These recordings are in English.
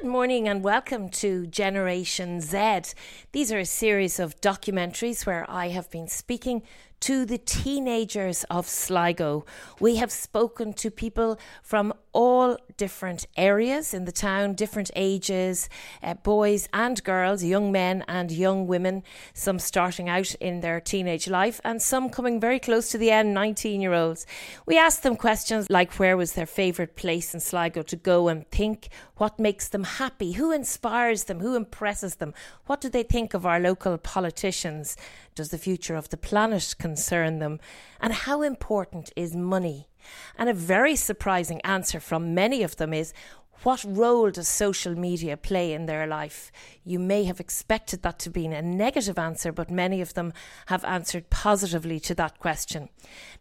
Good morning and welcome to Generation Z. These are a series of documentaries where I have been speaking to the teenagers of Sligo. We have spoken to people from all different areas in the town, different ages, uh, boys and girls, young men and young women, some starting out in their teenage life and some coming very close to the end, 19 year olds. We asked them questions like where was their favourite place in Sligo to go and think, what makes them happy, who inspires them, who impresses them, what do they think of our local politicians, does the future of the planet concern them, and how important is money? And a very surprising answer from many of them is what role does social media play in their life? You may have expected that to be a negative answer, but many of them have answered positively to that question.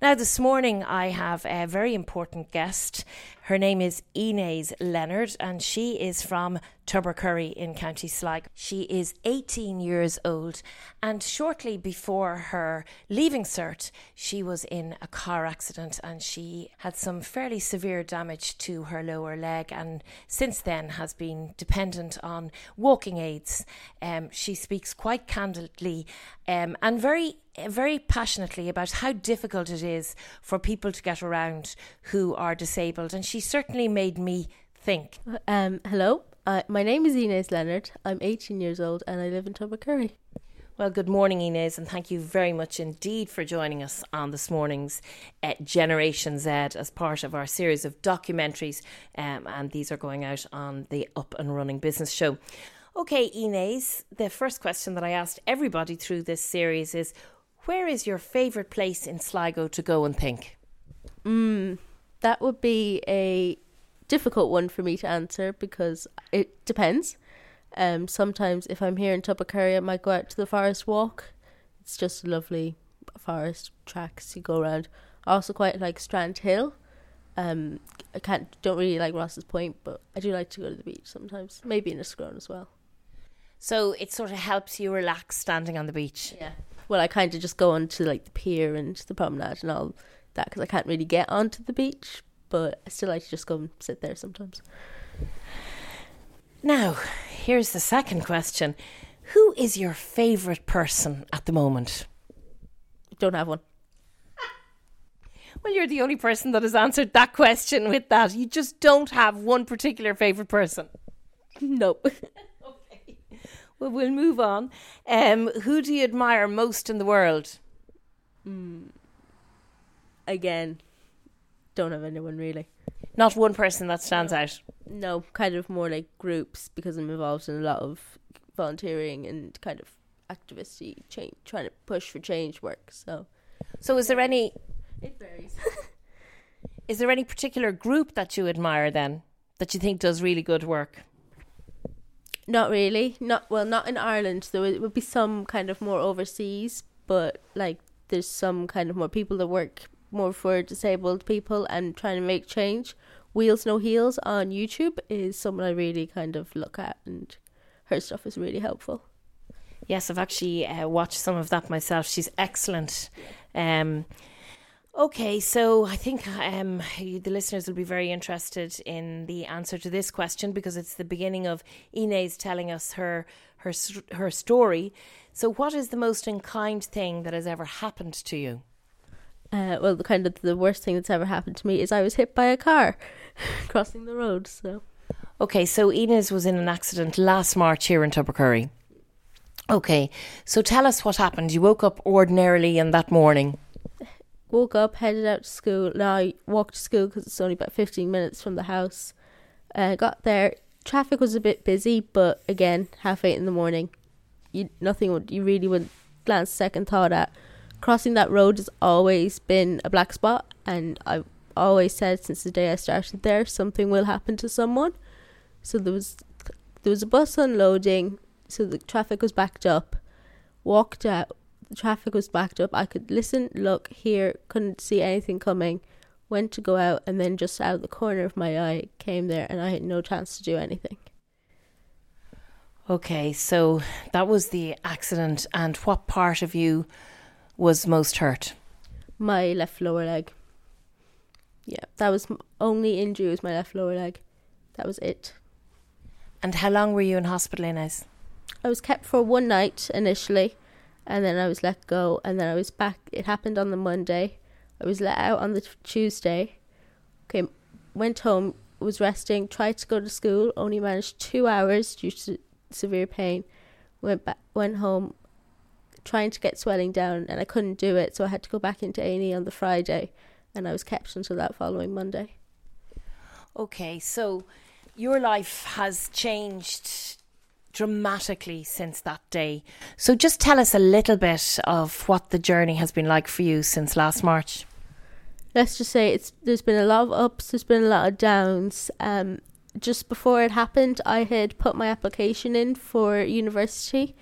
Now, this morning I have a very important guest. Her name is Inez Leonard, and she is from Tubbercurry in County Sligo. She is 18 years old, and shortly before her leaving cert, she was in a car accident and she had some fairly severe damage to her lower leg, and since then has been dependent on walking aids. Um, she speaks quite candidly um, and very very passionately about how difficult it is for people to get around who are disabled, and she certainly made me think. Um, hello, uh, my name is Inez Leonard. I'm 18 years old and I live in Tubbercurry. Well, good morning, Inez, and thank you very much indeed for joining us on this morning's uh, Generation Z as part of our series of documentaries. Um, and these are going out on the Up and Running Business Show. Okay, Inez, the first question that I asked everybody through this series is where is your favourite place in Sligo to go and think? Mm, that would be a difficult one for me to answer because it depends. Um, sometimes if I'm here in Tubbercurry, I might go out to the forest walk. It's just a lovely forest tracks you go around. I also quite like Strand Hill. Um, I can't don't really like Rosses Point, but I do like to go to the beach sometimes. Maybe in a Enniscrone as well. So it sort of helps you relax standing on the beach. Yeah. Well, I kind of just go onto like the pier and the promenade and all that because I can't really get onto the beach but I still like to just go and sit there sometimes. Now, here's the second question Who is your favourite person at the moment? Don't have one. Well, you're the only person that has answered that question with that. You just don't have one particular favourite person. Nope. Well, we'll move on. Um, who do you admire most in the world? Mm. Again, don't have anyone really. Not one person that stands out. No, kind of more like groups because I'm involved in a lot of volunteering and kind of activisty change, trying to push for change work. So, so is there any? It varies. is there any particular group that you admire then that you think does really good work? Not really. Not well. Not in Ireland. There would be some kind of more overseas, but like there's some kind of more people that work more for disabled people and trying to make change. Wheels No Heels on YouTube is someone I really kind of look at, and her stuff is really helpful. Yes, I've actually uh, watched some of that myself. She's excellent. Um, okay, so I think um, the listeners will be very interested in the answer to this question because it's the beginning of Inez telling us her her her story. So, what is the most unkind thing that has ever happened to you? uh, well, the kind of the worst thing that's ever happened to me is I was hit by a car crossing the road. So, okay, so Inez was in an accident last March here in Tubbercurry. Okay, so tell us what happened. You woke up ordinarily in that morning. Woke up, headed out to school. Now I walked to school because it's only about fifteen minutes from the house. Uh, got there. Traffic was a bit busy, but again, half eight in the morning. You nothing would you really would glance second thought at crossing that road has always been a black spot, and I've always said since the day I started there, something will happen to someone. So there was there was a bus unloading, so the traffic was backed up. Walked out, the traffic was backed up. I could listen, look, hear, couldn't see anything coming. Went to go out, and then just out of the corner of my eye came there, and I had no chance to do anything. Okay, so that was the accident, and what part of you was most hurt? My left lower leg. Yeah, that was only injury was my left lower leg. That was it. And how long were you in hospital, Inez? I was kept for one night initially, and then I was let go, and then I was back. It happened on the Monday. I was let out on the t- Tuesday. Okay, went home, was resting, tried to go to school, only managed two hours due to severe pain. Went back, went home, trying to get swelling down, and I couldn't do it, so I had to go back into A and E on the Friday, and I was kept until that following Monday. Okay, so your life has changed dramatically since that day. So just tell us a little bit of what the journey has been like for you since last March. Let's just say it's there's been a lot of ups, there's been a lot of downs. Um, just before it happened, I had put my application in for university,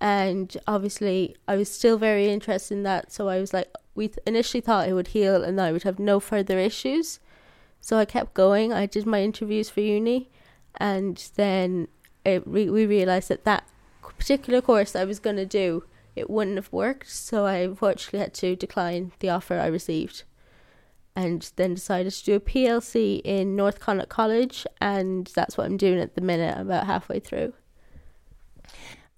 and obviously I was still very interested in that. So I was like, we initially thought it would heal and I would have no further issues. So I kept going. I did my interviews for uni, and then it re- we realized that that particular course I was going to do it wouldn't have worked. So I unfortunately had to decline the offer I received, and then decided to do a PLC in North Connaught College, and that's what I'm doing at the minute. About halfway through.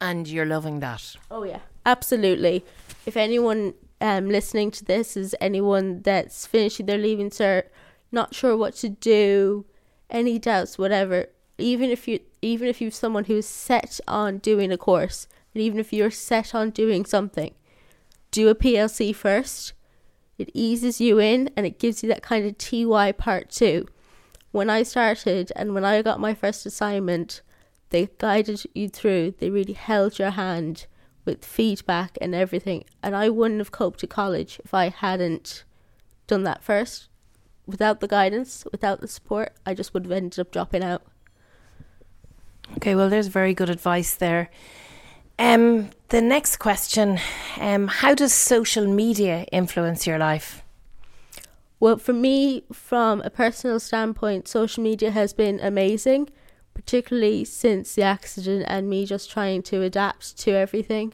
And you're loving that. Oh yeah, absolutely. If anyone um listening to this is anyone that's finishing their leaving cert, not sure what to do, any doubts, whatever, even if you even if you've someone who's set on doing a course, and even if you're set on doing something, do a PLC first. It eases you in and it gives you that kind of TY part two. When I started and when I got my first assignment, they guided you through, they really held your hand with feedback and everything. And I wouldn't have coped to college if I hadn't done that first. Without the guidance, without the support, I just would have ended up dropping out. Okay, well, there's very good advice there. Um, the next question um, How does social media influence your life? Well, for me, from a personal standpoint, social media has been amazing, particularly since the accident and me just trying to adapt to everything.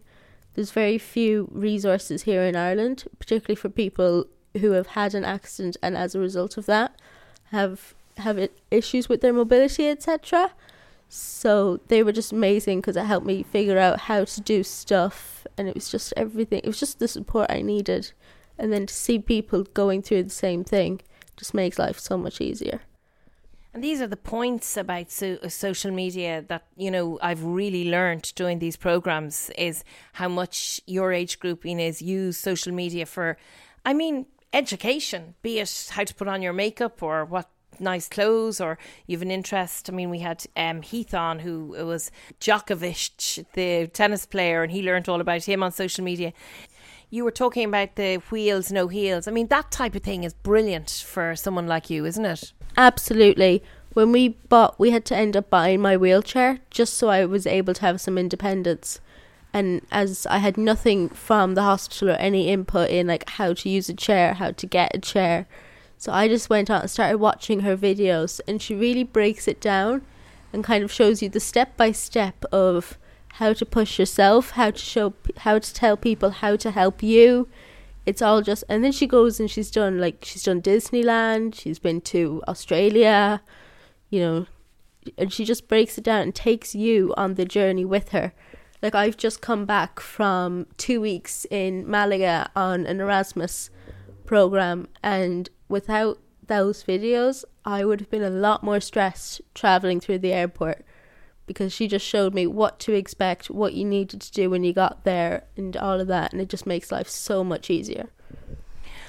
There's very few resources here in Ireland, particularly for people who have had an accident and as a result of that have have issues with their mobility, etc. So they were just amazing because it helped me figure out how to do stuff, and it was just everything. It was just the support I needed, and then to see people going through the same thing just makes life so much easier. And these are the points about so- uh, social media that you know I've really learned doing these programs is how much your age grouping is use social media for, I mean, education, be it how to put on your makeup or what nice clothes or you have an interest. I mean, we had um, Heath on who was Djokovic, the tennis player, and he learned all about him on social media. You were talking about the wheels, no heels. I mean, that type of thing is brilliant for someone like you, isn't it? Absolutely. When we bought, we had to end up buying my wheelchair just so I was able to have some independence. And as I had nothing from the hospital or any input in like how to use a chair, how to get a chair, so I just went on and started watching her videos, and she really breaks it down and kind of shows you the step by step of how to push yourself, how to show, how to tell people how to help you. It's all just, and then she goes and she's done like she's done Disneyland, she's been to Australia, you know, and she just breaks it down and takes you on the journey with her. Like I've just come back from two weeks in Malaga on an Erasmus program, and without those videos, I would have been a lot more stressed traveling through the airport because she just showed me what to expect, what you needed to do when you got there, and all of that. And it just makes life so much easier.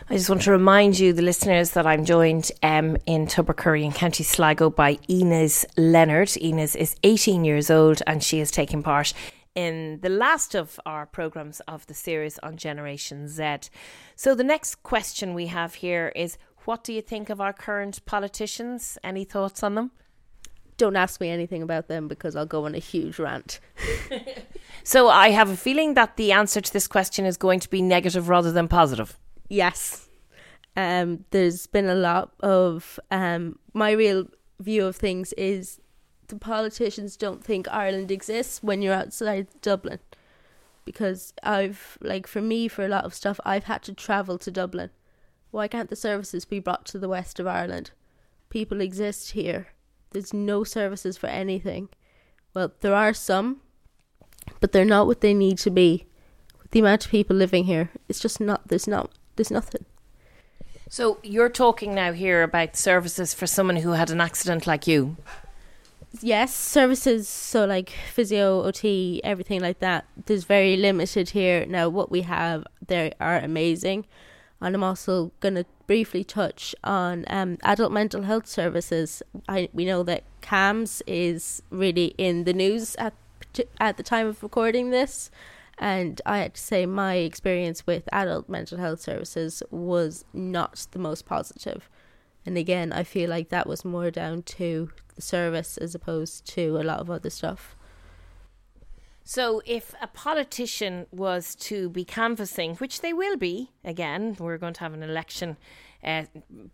I just want to remind you, the listeners, that I'm joined um, in Tubbercurry in County Sligo by Inez Leonard. Inez is 18 years old and she is taking part in the last of our programs of the series on Generation Z. So, the next question we have here is what do you think of our current politicians? Any thoughts on them? Don't ask me anything about them because I'll go on a huge rant. so, I have a feeling that the answer to this question is going to be negative rather than positive. Yes. Um, there's been a lot of um, my real view of things is the politicians don't think Ireland exists when you're outside Dublin. Because I've, like, for me, for a lot of stuff, I've had to travel to Dublin. Why can't the services be brought to the west of Ireland? People exist here. There's no services for anything. Well, there are some, but they're not what they need to be. With the amount of people living here, it's just not. There's not. There's nothing. So you're talking now here about services for someone who had an accident like you. Yes, services. So like physio, OT, everything like that. There's very limited here. Now, what we have, they are amazing, and I'm also gonna briefly touch on um, adult mental health services. I we know that CAMHS is really in the news at at the time of recording this, and I had to say my experience with adult mental health services was not the most positive. And again, I feel like that was more down to the service as opposed to a lot of other stuff. So, if a politician was to be canvassing, which they will be, again, we're going to have an election uh,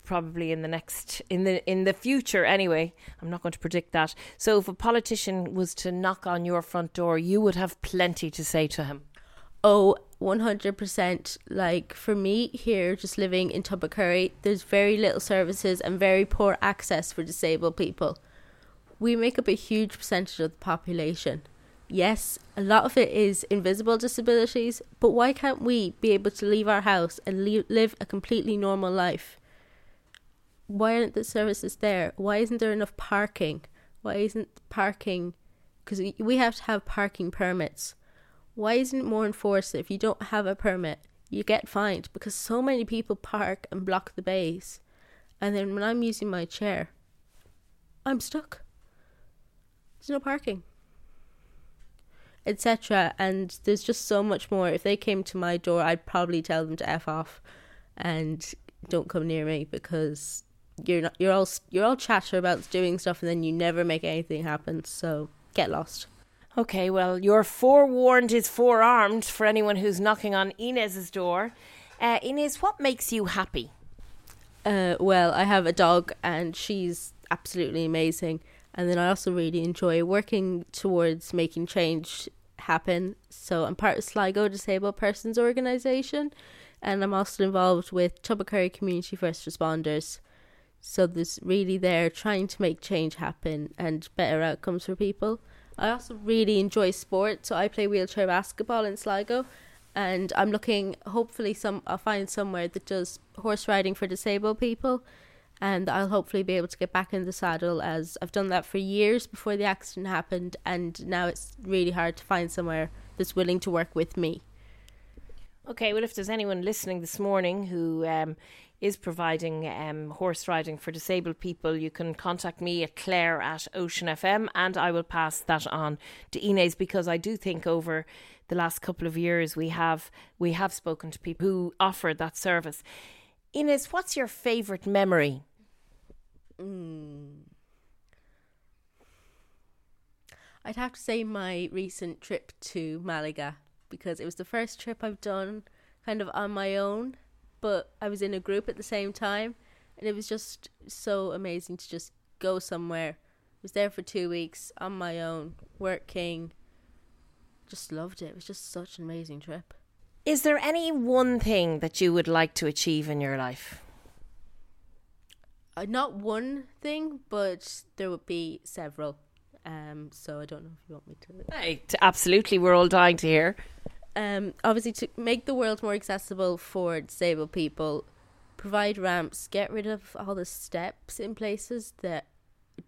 probably in the next in the in the future anyway i'm not going to predict that. So if a politician was to knock on your front door you would have plenty to say to him. Oh 100% like for me here just living in Tubbercurry there's very little services and very poor access for disabled people. We make up a huge percentage of the population yes a lot of it is invisible disabilities but why can't we be able to leave our house and live a completely normal life why aren't the services there why isn't there enough parking why isn't parking because we have to have parking permits why isn't it more enforced if you don't have a permit, you get fined? Because so many people park and block the bays. And then when I'm using my chair, I'm stuck. There's no parking. Etc. And there's just so much more. If they came to my door, I'd probably tell them to F off and don't come near me because you're not you're all you're all chatter about doing stuff and then you never make anything happen. So get lost. Okay, well, your forewarned is forearmed for anyone who's knocking on Inez's door. Uh, Inez, what makes you happy? Uh, well, I have a dog and she's absolutely amazing. And then I also really enjoy working towards making change happen. So I'm part of Sligo Disabled Persons Organisation and I'm also involved with Tubbercurry Community First Responders. So there's really there trying to make change happen and better outcomes for people. I also really enjoy sport, so I play wheelchair basketball in Sligo, and I'm looking. Hopefully, some I'll find somewhere that does horse riding for disabled people, and I'll hopefully be able to get back in the saddle as I've done that for years before the accident happened, and now it's really hard to find somewhere that's willing to work with me. Okay, well, if there's anyone listening this morning who um, is providing um, horse riding for disabled people, you can contact me at Claire at Ocean FM and I will pass that on to Inez because I do think over the last couple of years we have we have spoken to people who offer that service. Inez, what's your favourite memory? Mm. I'd have to say my recent trip to Malaga because it was the first trip I've done kind of on my own but I was in a group at the same time, and it was just so amazing to just go somewhere. I was there for two weeks on my own, working. Just loved it. It was just such an amazing trip. Is there any one thing that you would like to achieve in your life? Uh, not one thing, but there would be several. Um, so I don't know if you want me to. Hey, absolutely, we're all dying to hear um, obviously to make the world more accessible for disabled people, provide ramps, get rid of all the steps in places that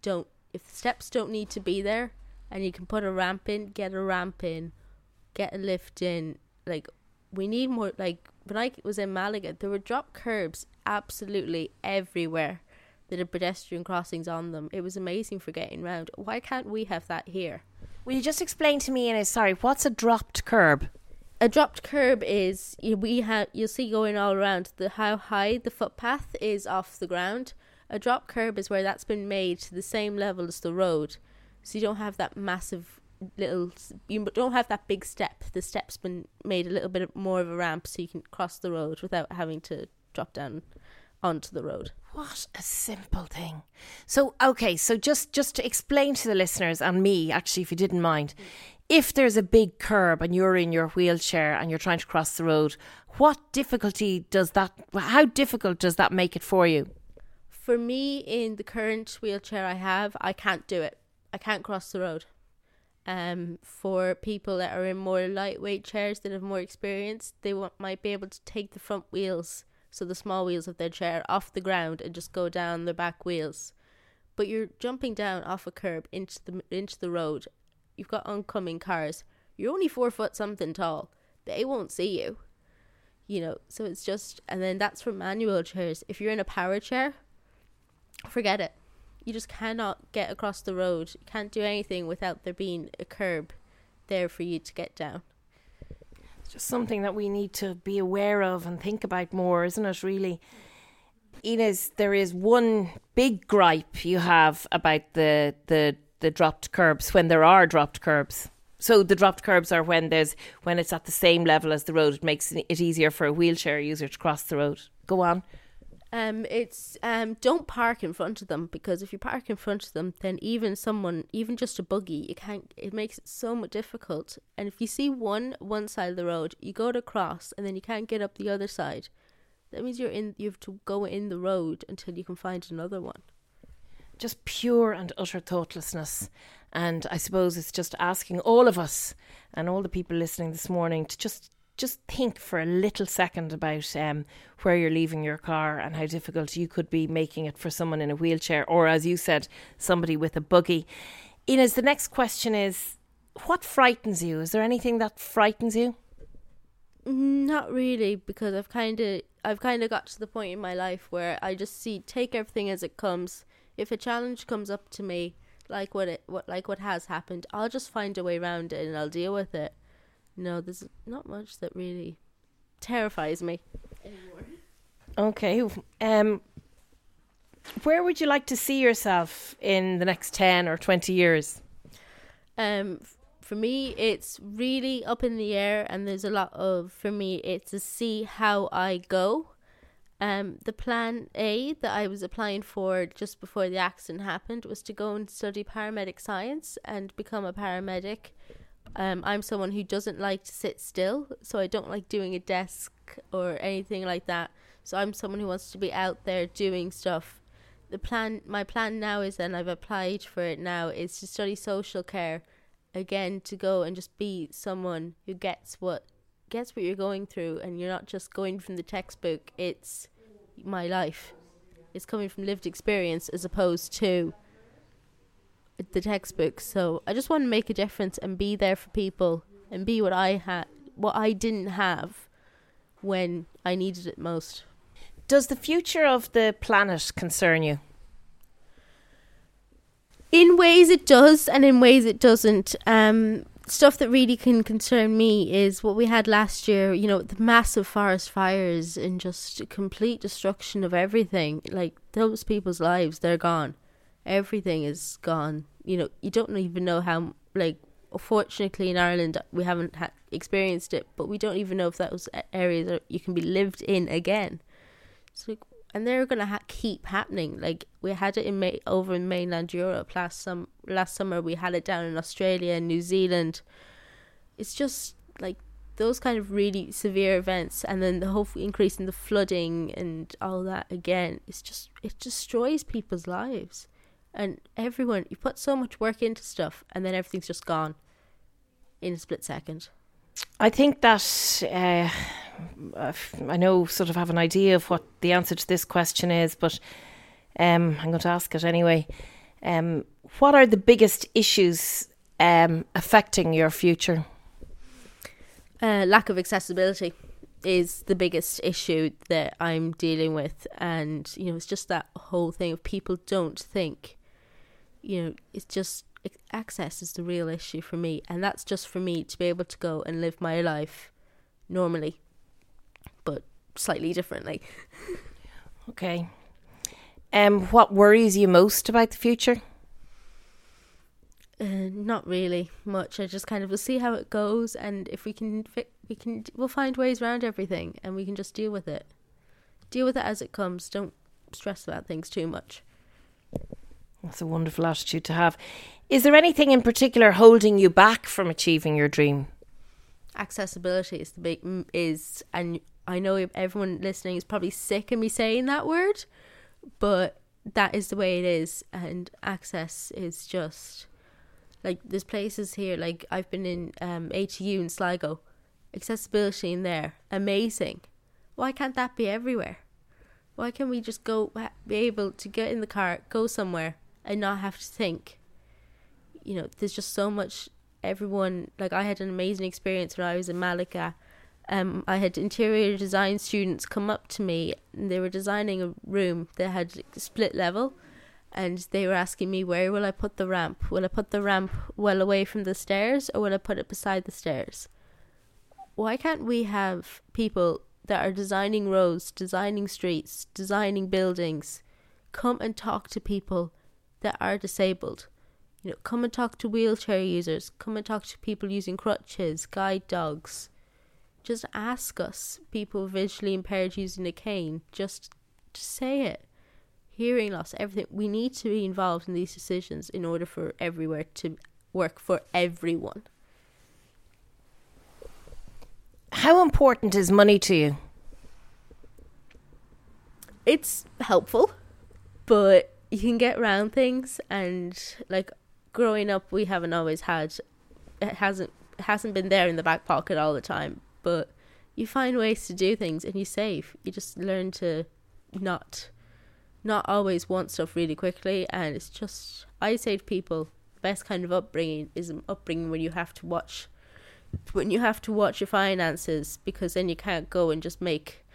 don't. If the steps don't need to be there, and you can put a ramp in, get a ramp in, get a lift in. Like we need more. Like when I was in Malaga, there were drop curbs absolutely everywhere that had pedestrian crossings on them. It was amazing for getting around. Why can't we have that here? Will you just explain to me, and sorry, what's a dropped curb? a dropped curb is we have you'll see going all around the how high the footpath is off the ground. A drop curb is where that's been made to the same level as the road, so you don't have that massive little you don't have that big step. The step's been made a little bit more of a ramp so you can cross the road without having to drop down onto the road. What a simple thing. So okay, so just just to explain to the listeners and me actually if you didn't mind, if there's a big curb and you're in your wheelchair and you're trying to cross the road, what difficulty does that, how difficult does that make it for you? For me, in the current wheelchair I have, I can't do it. I can't cross the road. Um, for people that are in more lightweight chairs that have more experience, they want, might be able to take the front wheels, so the small wheels of their chair, off the ground and just go down the back wheels. But you're jumping down off a curb into the into the road. You've got oncoming cars. You're only four foot something tall. They won't see you. You know, so it's just, and then that's for manual chairs. If you're in a power chair, forget it you just cannot get across the road. You can't do anything without there being a curb there for you to get down. Just something that we need to be aware of and think about more, isn't it, really? Inez, there is one big gripe you have about the, the, the dropped curbs when there are dropped curbs. So the dropped curbs are when there's when it's at the same level as the road. It makes it easier for a wheelchair user to cross the road. Go on. Um, it's um, don't park in front of them because if you park in front of them, then even someone, even just a buggy, you can't. It makes it so much difficult. And if you see one one side of the road, you go to cross, and then you can't get up the other side. That means you're in. You have to go in the road until you can find another one. Just pure and utter thoughtlessness. And I suppose it's just asking all of us and all the people listening this morning to just just think for a little second about um, where you're leaving your car and how difficult you could be making it for someone in a wheelchair or, as you said, somebody with a buggy. Inez, the next question is what frightens you? Is there anything that frightens you? Not really, because I've kind of I've kind of got to the point in my life where I just see take everything as it comes. If a challenge comes up to me, like what it what like what has happened, I'll just find a way around it and I'll deal with it no, there's not much that really terrifies me anymore. Okay. Um, where would you like to see yourself in the next 10 or 20 years? Um, for me, it's really up in the air, and there's a lot of, for me, it's to see how I go. Um, the plan A that I was applying for just before the accident happened was to go and study paramedic science and become a paramedic um, I'm someone who doesn't like to sit still, so I don't like doing a desk or anything like that. So I'm someone who wants to be out there doing stuff. The plan, my plan now is, and I've applied for it now, is to study social care. Again, to go and just be someone who gets what gets what you're going through, and you're not just going from the textbook. It's my life. It's coming from lived experience as opposed to the textbooks. So I just want to make a difference and be there for people and be what I had, what I didn't have when I needed it most. Does the future of the planet concern you? In ways it does, and in ways it doesn't. Um, stuff that really can concern me is what we had last year. You know, the massive forest fires and just complete destruction of everything. Like those people's lives, they're gone. Everything is gone you know you don't even know how like fortunately in Ireland we haven't ha- experienced it, but we don't even know if those areas that you can be lived in again. So and they're gonna ha- keep happening. Like we had it in May- over in mainland Europe last sum last summer. We had it down in Australia and New Zealand. It's just like those kind of really severe events, and then the whole increase in the flooding and all that again. It's just it destroys people's lives and everyone you put so much work into stuff and then everything's just gone in a split second. I think that uh, i know sort of have an idea of what the answer to this question is but um, i'm going to ask it anyway. Um, what are the biggest issues um, affecting your future? Uh, lack of accessibility is the biggest issue that I'm dealing with, and you know, it's just that whole thing of people don't think you know, it's just access is the real issue for me, and that's just for me to be able to go and live my life normally, but slightly differently. okay. Um, what worries you most about the future? Uh, not really much. I just kind of will see how it goes, and if we can, fi- we can, we'll find ways around everything, and we can just deal with it. Deal with it as it comes. Don't stress about things too much. That's a wonderful attitude to have. Is there anything in particular holding you back from achieving your dream? Accessibility is the big is, and I know everyone listening is probably sick of me saying that word, but that is the way it is, and access is just Like there's places here, like I've been in um, ATU in Sligo, accessibility in there, amazing. Why can't that be everywhere? Why can't we just go be able to get in the car, go somewhere, and not have to think? You know, there's just so much. Everyone, like I had an amazing experience when I was in Malaga. Um, I had interior design students come up to me, and they were designing a room that had split level and they were asking me where will I put the ramp? Will I put the ramp well away from the stairs or will I put it beside the stairs? Why can't we have people that are designing roads, designing streets, designing buildings come and talk to people that are disabled? You know, come and talk to wheelchair users, come and talk to people using crutches, guide dogs. Just ask us, people visually impaired using a cane, just to say it hearing loss, everything. We need to be involved in these decisions in order for everywhere to work for everyone. How important is money to you? It's helpful, but you can get around things and like growing up we haven't always had it hasn't hasn't been there in the back pocket all the time, but you find ways to do things and you save. You just learn to not not always want stuff really quickly and it's just I say to people the best kind of upbringing is an upbringing when you have to watch when you have to watch your finances because then you can't go and just make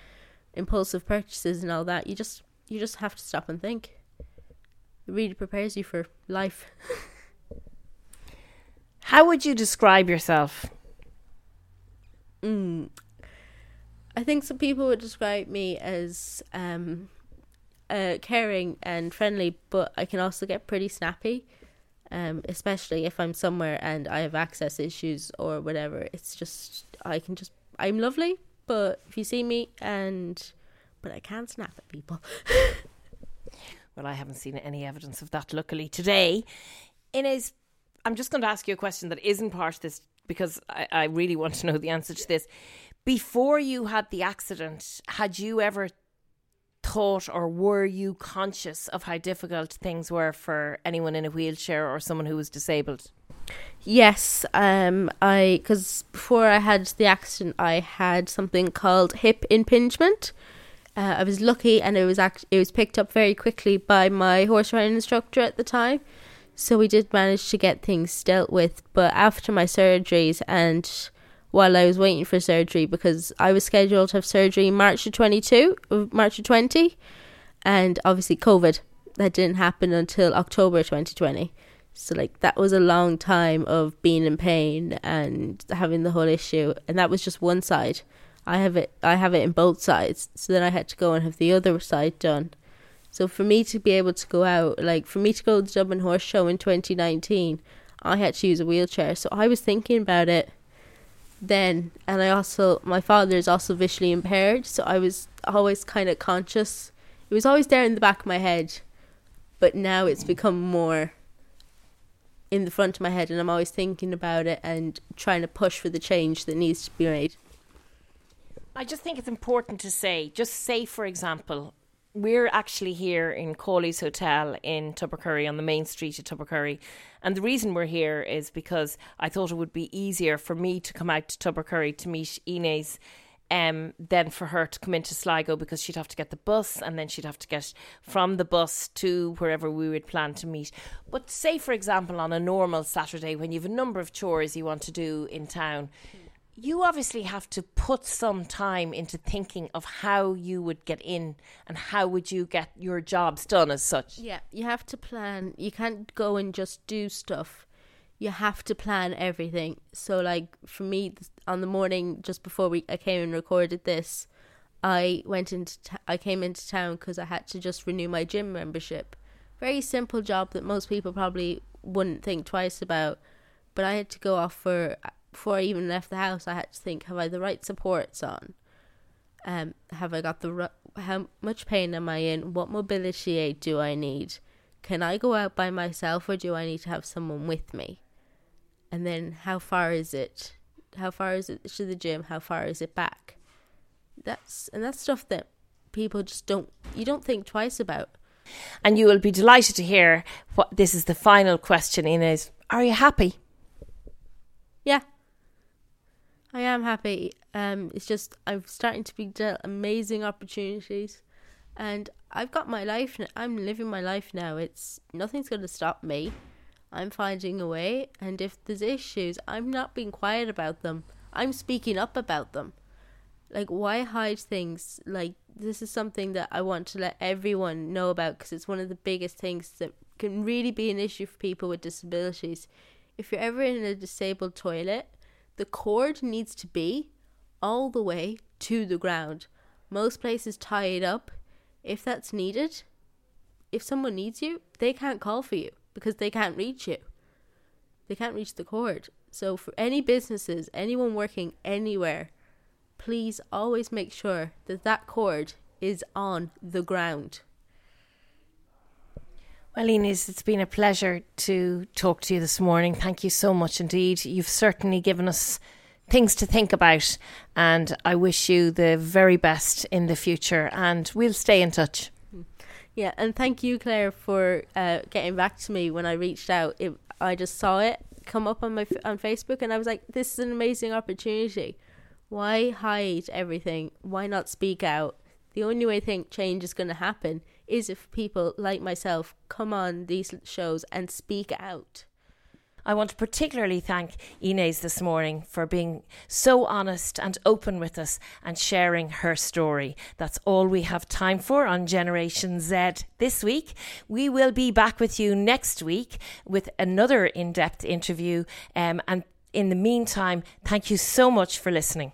impulsive purchases and all that. You just you just have to stop and think. It really prepares you for life. How would you describe yourself? Mm. I think some people would describe me as um, uh, caring and friendly, but I can also get pretty snappy. Um, especially if I'm somewhere and I have access issues or whatever. It's just I can just I'm lovely, but if you see me and but I can't snap at people. well, I haven't seen any evidence of that. Luckily today, Inez, I'm just going to ask you a question that isn't part of this because I, I really want to know the answer to this. Before you had the accident, had you ever thought or were you conscious of how difficult things were for anyone in a wheelchair or someone who was disabled? Yes, um, I because before I had the accident, I had something called hip impingement. Uh, I was lucky, and it was act- it was picked up very quickly by my horse riding instructor at the time. So we did manage to get things dealt with. But after my surgeries and while I was waiting for surgery because I was scheduled to have surgery March of 22, March of 20, and obviously COVID. That didn't happen until October 2020. So like that was a long time of being in pain and having the whole issue, and that was just one side. I have it. I have it in both sides. So then I had to go and have the other side done. So for me to be able to go out, like for me to go to the Dublin Horse Show in 2019, I had to use a wheelchair. So I was thinking about it then and I also my father is also visually impaired so I was always kind of conscious it was always there in the back of my head but now it's become more in the front of my head and I'm always thinking about it and trying to push for the change that needs to be made I just think it's important to say just say for example we're actually here in Cawley's Hotel in Tubbercurry on the main street of Tubbercurry. And the reason we're here is because I thought it would be easier for me to come out to Tubbercurry to meet Inez um, than for her to come into Sligo because she'd have to get the bus and then she'd have to get from the bus to wherever we would plan to meet. But say, for example, on a normal Saturday when you have a number of chores you want to do in town. Mm you obviously have to put some time into thinking of how you would get in and how would you get your jobs done as such. Yeah, you have to plan. You can't go and just do stuff. You have to plan everything. So like for me on the morning just before we I came and recorded this, I went into t- I came into town cuz I had to just renew my gym membership. Very simple job that most people probably wouldn't think twice about, but I had to go off for uh, before I even left the house, I had to think: Have I the right supports on? Um, have I got the how much pain am I in? What mobility aid do I need? Can I go out by myself, or do I need to have someone with me? And then, how far is it? How far is it to the gym? How far is it back? That's and that's stuff that people just don't you don't think twice about. And you will be delighted to hear what this is the final question, Inez are you happy? Yeah. I am happy. Um, it's just I'm starting to be dealt amazing opportunities, and I've got my life. I'm living my life now. It's nothing's going to stop me. I'm finding a way, and if there's issues, I'm not being quiet about them. I'm speaking up about them. Like, why hide things? Like, this is something that I want to let everyone know about because it's one of the biggest things that can really be an issue for people with disabilities. If you're ever in a disabled toilet, the cord needs to be all the way to the ground. Most places tie it up if that's needed. If someone needs you, they can't call for you because they can't reach you. They can't reach the cord. So, for any businesses, anyone working anywhere, please always make sure that that cord is on the ground. Well, Inez, it's been a pleasure to talk to you this morning. Thank you so much indeed. You've certainly given us things to think about, and I wish you the very best in the future, and we'll stay in touch. Yeah, and thank you, Claire, for uh, getting back to me when I reached out. It, I just saw it come up on my on Facebook, and I was like, "This is an amazing opportunity. Why hide everything? Why not speak out?" The only way I think change is going to happen is if people like myself come on these shows and speak out. I want to particularly thank Inez this morning for being so honest and open with us and sharing her story. That's all we have time for on Generation Z this week. We will be back with you next week with another in depth interview. Um, and in the meantime, thank you so much for listening.